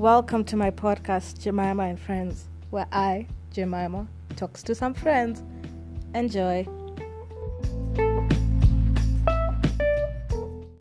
Welcome to my podcast, Jemima and Friends, where I, Jemima, talks to some friends. Enjoy.